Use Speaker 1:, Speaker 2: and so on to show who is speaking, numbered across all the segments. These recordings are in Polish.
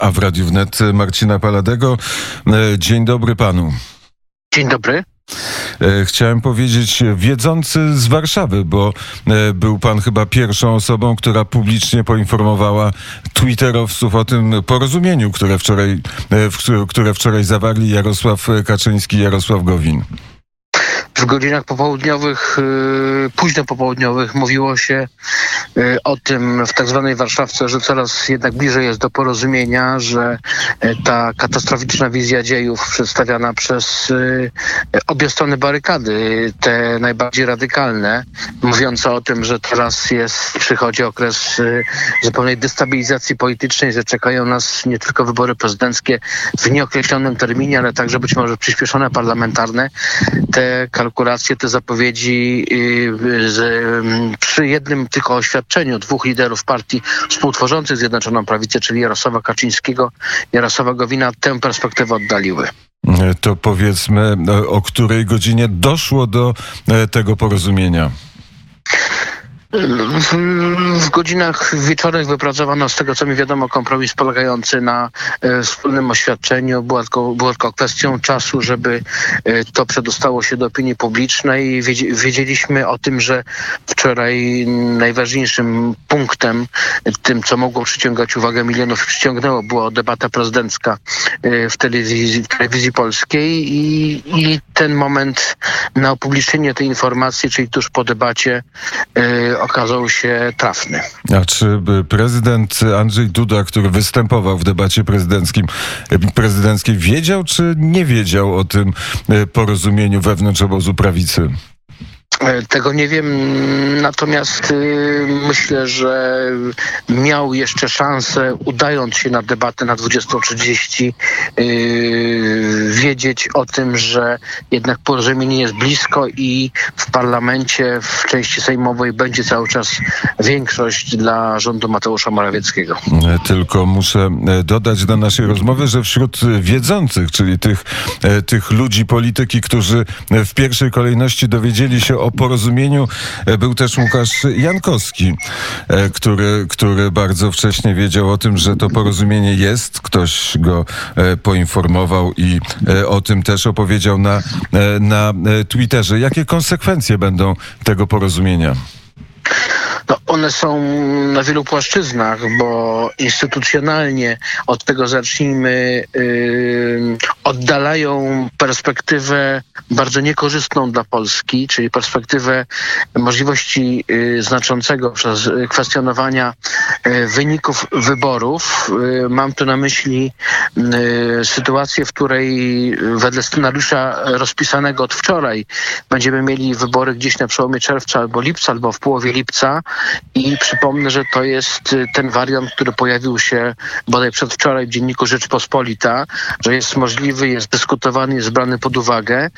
Speaker 1: A w Radiu Wnet Marcina Paladego. E, dzień dobry panu.
Speaker 2: Dzień dobry.
Speaker 1: E, chciałem powiedzieć wiedzący z Warszawy, bo e, był pan chyba pierwszą osobą, która publicznie poinformowała twitterowców o tym porozumieniu, które wczoraj, które wczoraj zawarli Jarosław Kaczyński i Jarosław Gowin
Speaker 2: w godzinach popołudniowych, y, późno popołudniowych mówiło się y, o tym w tak zwanej Warszawce, że coraz jednak bliżej jest do porozumienia, że y, ta katastroficzna wizja dziejów przedstawiana przez obie strony barykady, te najbardziej radykalne, mówiące o tym, że teraz jest, przychodzi okres zupełnej destabilizacji politycznej, że czekają nas nie tylko wybory prezydenckie w nieokreślonym terminie, ale także być może przyspieszone parlamentarne. Te kalkulacje, te zapowiedzi y, z, mm, przy jednym tylko oświadczeniu dwóch liderów partii współtworzących Zjednoczoną Prawicę, czyli Jarosława Kaczyńskiego, Jarosława Gowina, tę perspektywę oddaliły.
Speaker 1: To powiedzmy, o której godzinie doszło do e, tego porozumienia?
Speaker 2: W godzinach wieczornych wypracowano, z tego co mi wiadomo, kompromis polegający na e, wspólnym oświadczeniu. Była tylko, była tylko kwestią czasu, żeby e, to przedostało się do opinii publicznej. Wiedzieliśmy o tym, że wczoraj najważniejszym punktem, tym co mogło przyciągać uwagę milionów, przyciągnęło, była debata prezydencka e, w telewizji, w telewizji polskiej i, i ten moment na upublicznienie tej informacji, czyli tuż po debacie, okazał się trafny.
Speaker 1: A czy prezydent Andrzej Duda, który występował w debacie prezydenckim, prezydenckiej, wiedział czy nie wiedział o tym e, porozumieniu wewnątrz obozu prawicy?
Speaker 2: E, tego nie wiem, natomiast y, myślę, że miał jeszcze szansę, udając się na debatę na 20.30, y, wiedzieć o tym, że jednak porozumienie jest blisko i w parlamencie, w części sejmowej będzie cały czas większość dla rządu Mateusza Morawieckiego.
Speaker 1: E, tylko muszę e, dodać do naszej rozmowy, że wśród wiedzących, czyli tych, tych ludzi polityki, którzy w pierwszej kolejności dowiedzieli się o o porozumieniu e, był też Łukasz Jankowski, e, który, który bardzo wcześnie wiedział o tym, że to porozumienie jest. Ktoś go e, poinformował i o tym też opowiedział na, na Twitterze. Jakie konsekwencje będą tego porozumienia?
Speaker 2: No, one są na wielu płaszczyznach, bo instytucjonalnie od tego zacznijmy, yy, oddalają perspektywę bardzo niekorzystną dla Polski, czyli perspektywę możliwości yy, znaczącego przez kwestionowania yy, wyników wyborów. Y, mam tu na myśli y, sytuację, w której wedle scenariusza rozpisanego od wczoraj będziemy mieli wybory gdzieś na przełomie czerwca albo lipca, albo w połowie lipca i przypomnę, że to jest ten wariant, który pojawił się bodaj przedwczoraj w Dzienniku Rzeczpospolita, że jest możliwy, jest dyskutowany, jest brany pod uwagę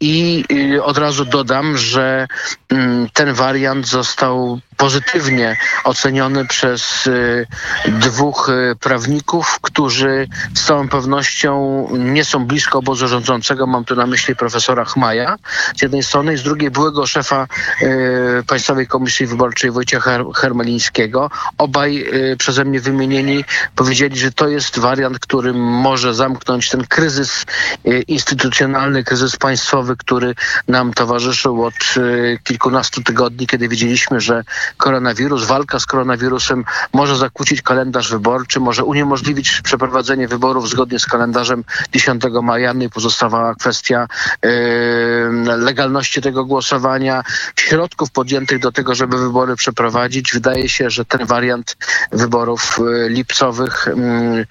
Speaker 2: i od razu dodam, że mm, ten wariant został pozytywnie oceniony przez dwóch prawników, którzy z całą pewnością nie są blisko obozu rządzącego. Mam tu na myśli profesora Chmaja z jednej strony i z drugiej byłego szefa Państwowej Komisji Wyborczej Wojciecha Hermelińskiego. Obaj y, przeze mnie wymienieni powiedzieli, że to jest wariant, który może zamknąć ten kryzys y, instytucjonalny, kryzys państwowy, który nam towarzyszył od y, kilkunastu tygodni, kiedy wiedzieliśmy, że koronawirus, walka z koronawirusem może zakłócić kalendarz wyborczy, może uniemożliwić przeprowadzenie wyborów zgodnie z kalendarzem 10 maja. No i pozostawała kwestia legalności tego głosowania, środków podjętych do tego, żeby wybory przeprowadzić. Wydaje się, że ten wariant wyborów e, lipcowych mm,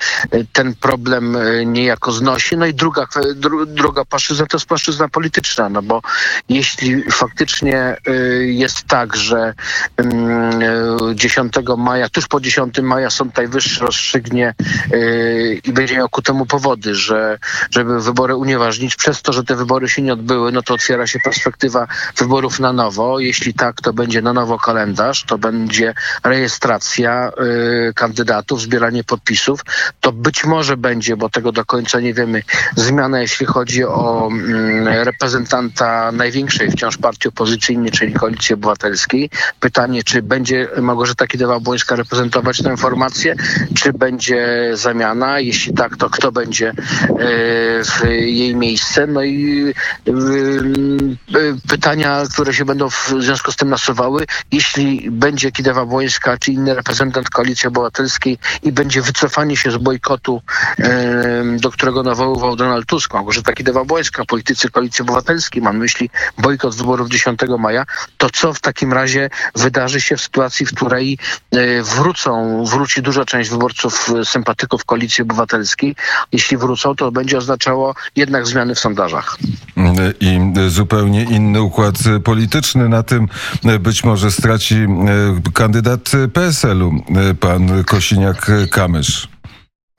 Speaker 2: ten problem e, niejako znosi. No i druga, druga płaszczyzna to jest płaszczyzna polityczna, no bo jeśli faktycznie e, jest tak, że 10 mm, maja, tuż po 10 maja Sąd Najwyższy rozstrzygnie i będzie miał ku temu powody, że żeby wybory unieważnić, przez to, że te wybory się nie odbyły, no to otwiera się perspektywa wyborów na nowo. Jeśli tak, to będzie na nowo kalendarz to będzie rejestracja y, kandydatów, zbieranie podpisów. To być może będzie, bo tego do końca nie wiemy, zmiana jeśli chodzi o y, reprezentanta największej wciąż partii opozycyjnej, czyli Koalicji Obywatelskiej. Pytanie, pytanie, czy będzie Małgorzata Kidawa-Błońska reprezentować tę formację, czy będzie zamiana. Jeśli tak, to kto będzie w jej miejsce. No i pytania, które się będą w związku z tym nasuwały, jeśli będzie Kidawa-Błońska, czy inny reprezentant Koalicji Obywatelskiej i będzie wycofanie się z bojkotu, do którego nawoływał Donald Tusk, Małgorzata Kidawa-Błońska, politycy Koalicji Obywatelskiej, mam myśli bojkot wyborów 10 maja, to co w takim razie wydarzy się w sytuacji, w której wrócą, wróci duża część wyborców, sympatyków Koalicji Obywatelskiej. Jeśli wrócą, to będzie oznaczało jednak zmiany w sondażach.
Speaker 1: I zupełnie inny układ polityczny. Na tym być może straci kandydat PSL-u, pan Kosiniak-Kamysz.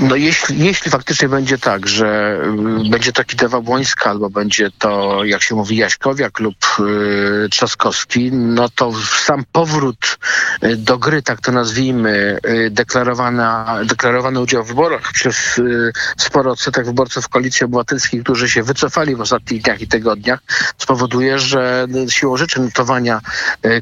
Speaker 2: No jeśli, jeśli faktycznie będzie tak, że y, będzie to Kidewa Błońska albo będzie to, jak się mówi, Jaśkowiak lub y, Trzaskowski, no to sam powrót do gry, tak to nazwijmy, y, deklarowana, deklarowany udział w wyborach. Przez y, sporo odsetek wyborców Koalicji Obywatelskiej, którzy się wycofali w ostatnich dniach i tygodniach, spowoduje, że siłą rzeczy notowania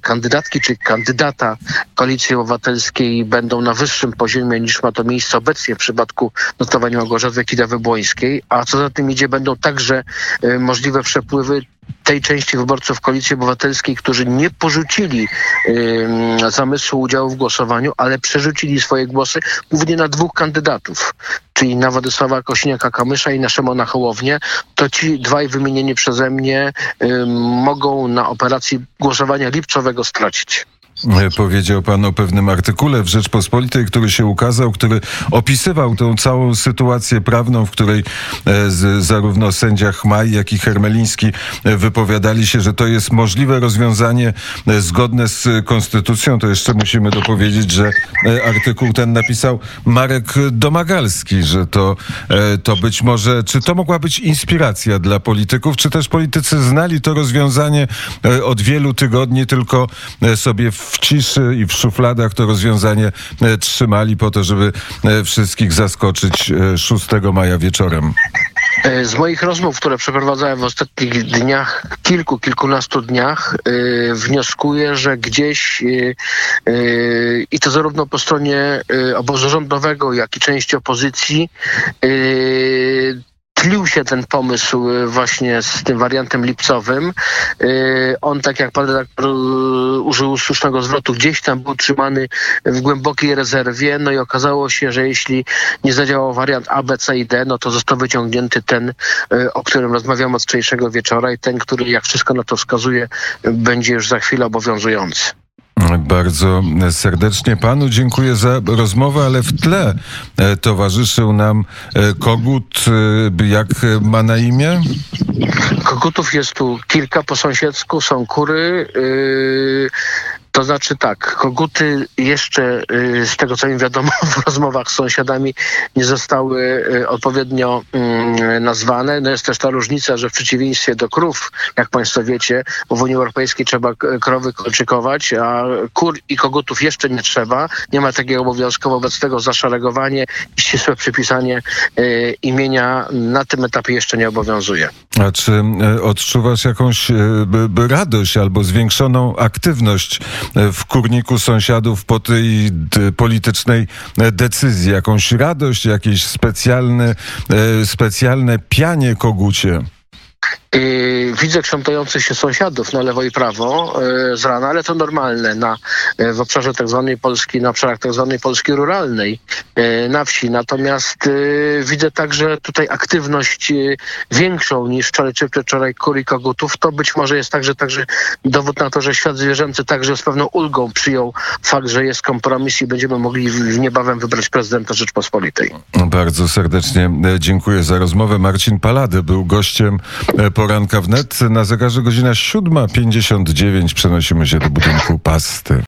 Speaker 2: kandydatki czy kandydata Koalicji Obywatelskiej będą na wyższym poziomie niż ma to miejsce obecnie w przypadku notowania Małgorzaty Kidawy-Błońskiej, a co za tym idzie będą także możliwe przepływy tej części wyborców Koalicji Obywatelskiej, którzy nie porzucili y, zamysłu udziału w głosowaniu, ale przerzucili swoje głosy głównie na dwóch kandydatów, czyli na Władysława Kosiniaka-Kamysza i na Szymona Hołownię, to ci dwaj wymienieni przeze mnie y, mogą na operacji głosowania lipcowego stracić.
Speaker 1: Powiedział pan o pewnym artykule w Rzeczpospolitej, który się ukazał, który opisywał tą całą sytuację prawną, w której e, z, zarówno sędzia Chmaj, jak i Hermeliński e, wypowiadali się, że to jest możliwe rozwiązanie e, zgodne z konstytucją. To jeszcze musimy dopowiedzieć, że artykuł ten napisał Marek Domagalski, że to, to być może, czy to mogła być inspiracja dla polityków, czy też politycy znali to rozwiązanie od wielu tygodni, tylko sobie w w ciszy i w szufladach to rozwiązanie e, trzymali po to, żeby e, wszystkich zaskoczyć 6 e, maja wieczorem.
Speaker 2: Z moich rozmów, które przeprowadzałem w ostatnich dniach, kilku, kilkunastu dniach, wnioskuję, że gdzieś i to zarówno po stronie obozu rządowego, jak i części opozycji tlił się ten pomysł y, właśnie z tym wariantem lipcowym. Y, on, tak jak pan redaktor y, użył słusznego zwrotu, gdzieś tam był trzymany w głębokiej rezerwie, no i okazało się, że jeśli nie zadziałał wariant A, B, C i D, no to został wyciągnięty ten, o którym rozmawiamy od wczorajszego wieczora i ten, który, jak wszystko na to wskazuje, będzie już za chwilę obowiązujący.
Speaker 1: Bardzo serdecznie panu dziękuję za rozmowę, ale w tle e, towarzyszył nam e, kogut, e, jak ma na imię?
Speaker 2: Kogutów jest tu kilka po sąsiedzku, są kury. Yy to znaczy tak, koguty jeszcze y, z tego co mi wiadomo w rozmowach z sąsiadami nie zostały y, odpowiednio mm, nazwane. No jest też ta różnica, że w przeciwieństwie do krów, jak Państwo wiecie, bo w Unii Europejskiej trzeba krowy kolczykować, a kur i kogutów jeszcze nie trzeba. Nie ma takiego obowiązku, wobec tego zaszeregowanie i ścisłe przypisanie y, imienia na tym etapie jeszcze nie obowiązuje.
Speaker 1: A czy odczuwasz jakąś radość albo zwiększoną aktywność w kurniku sąsiadów po tej politycznej decyzji? Jakąś radość, jakieś specjalne, e, specjalne pianie kogucie?
Speaker 2: Yy, widzę krzątających się sąsiadów na lewo i prawo yy, z rana, ale to normalne na, yy, w obszarze tak zwanej Polski, na obszarach tak zwanej Polski ruralnej, na wsi. Natomiast widzę także tutaj aktywność większą niż wczoraj czy wczoraj kur i kogutów. To być może jest także, także dowód na to, że świat zwierzęcy także z pewną ulgą przyjął fakt, że jest kompromis i będziemy mogli niebawem wybrać prezydenta Rzeczpospolitej.
Speaker 1: Bardzo serdecznie dziękuję za rozmowę. Marcin Palady był gościem poranka wnet. Na zegarze godzina 7.59 przenosimy się do budynku Pasty.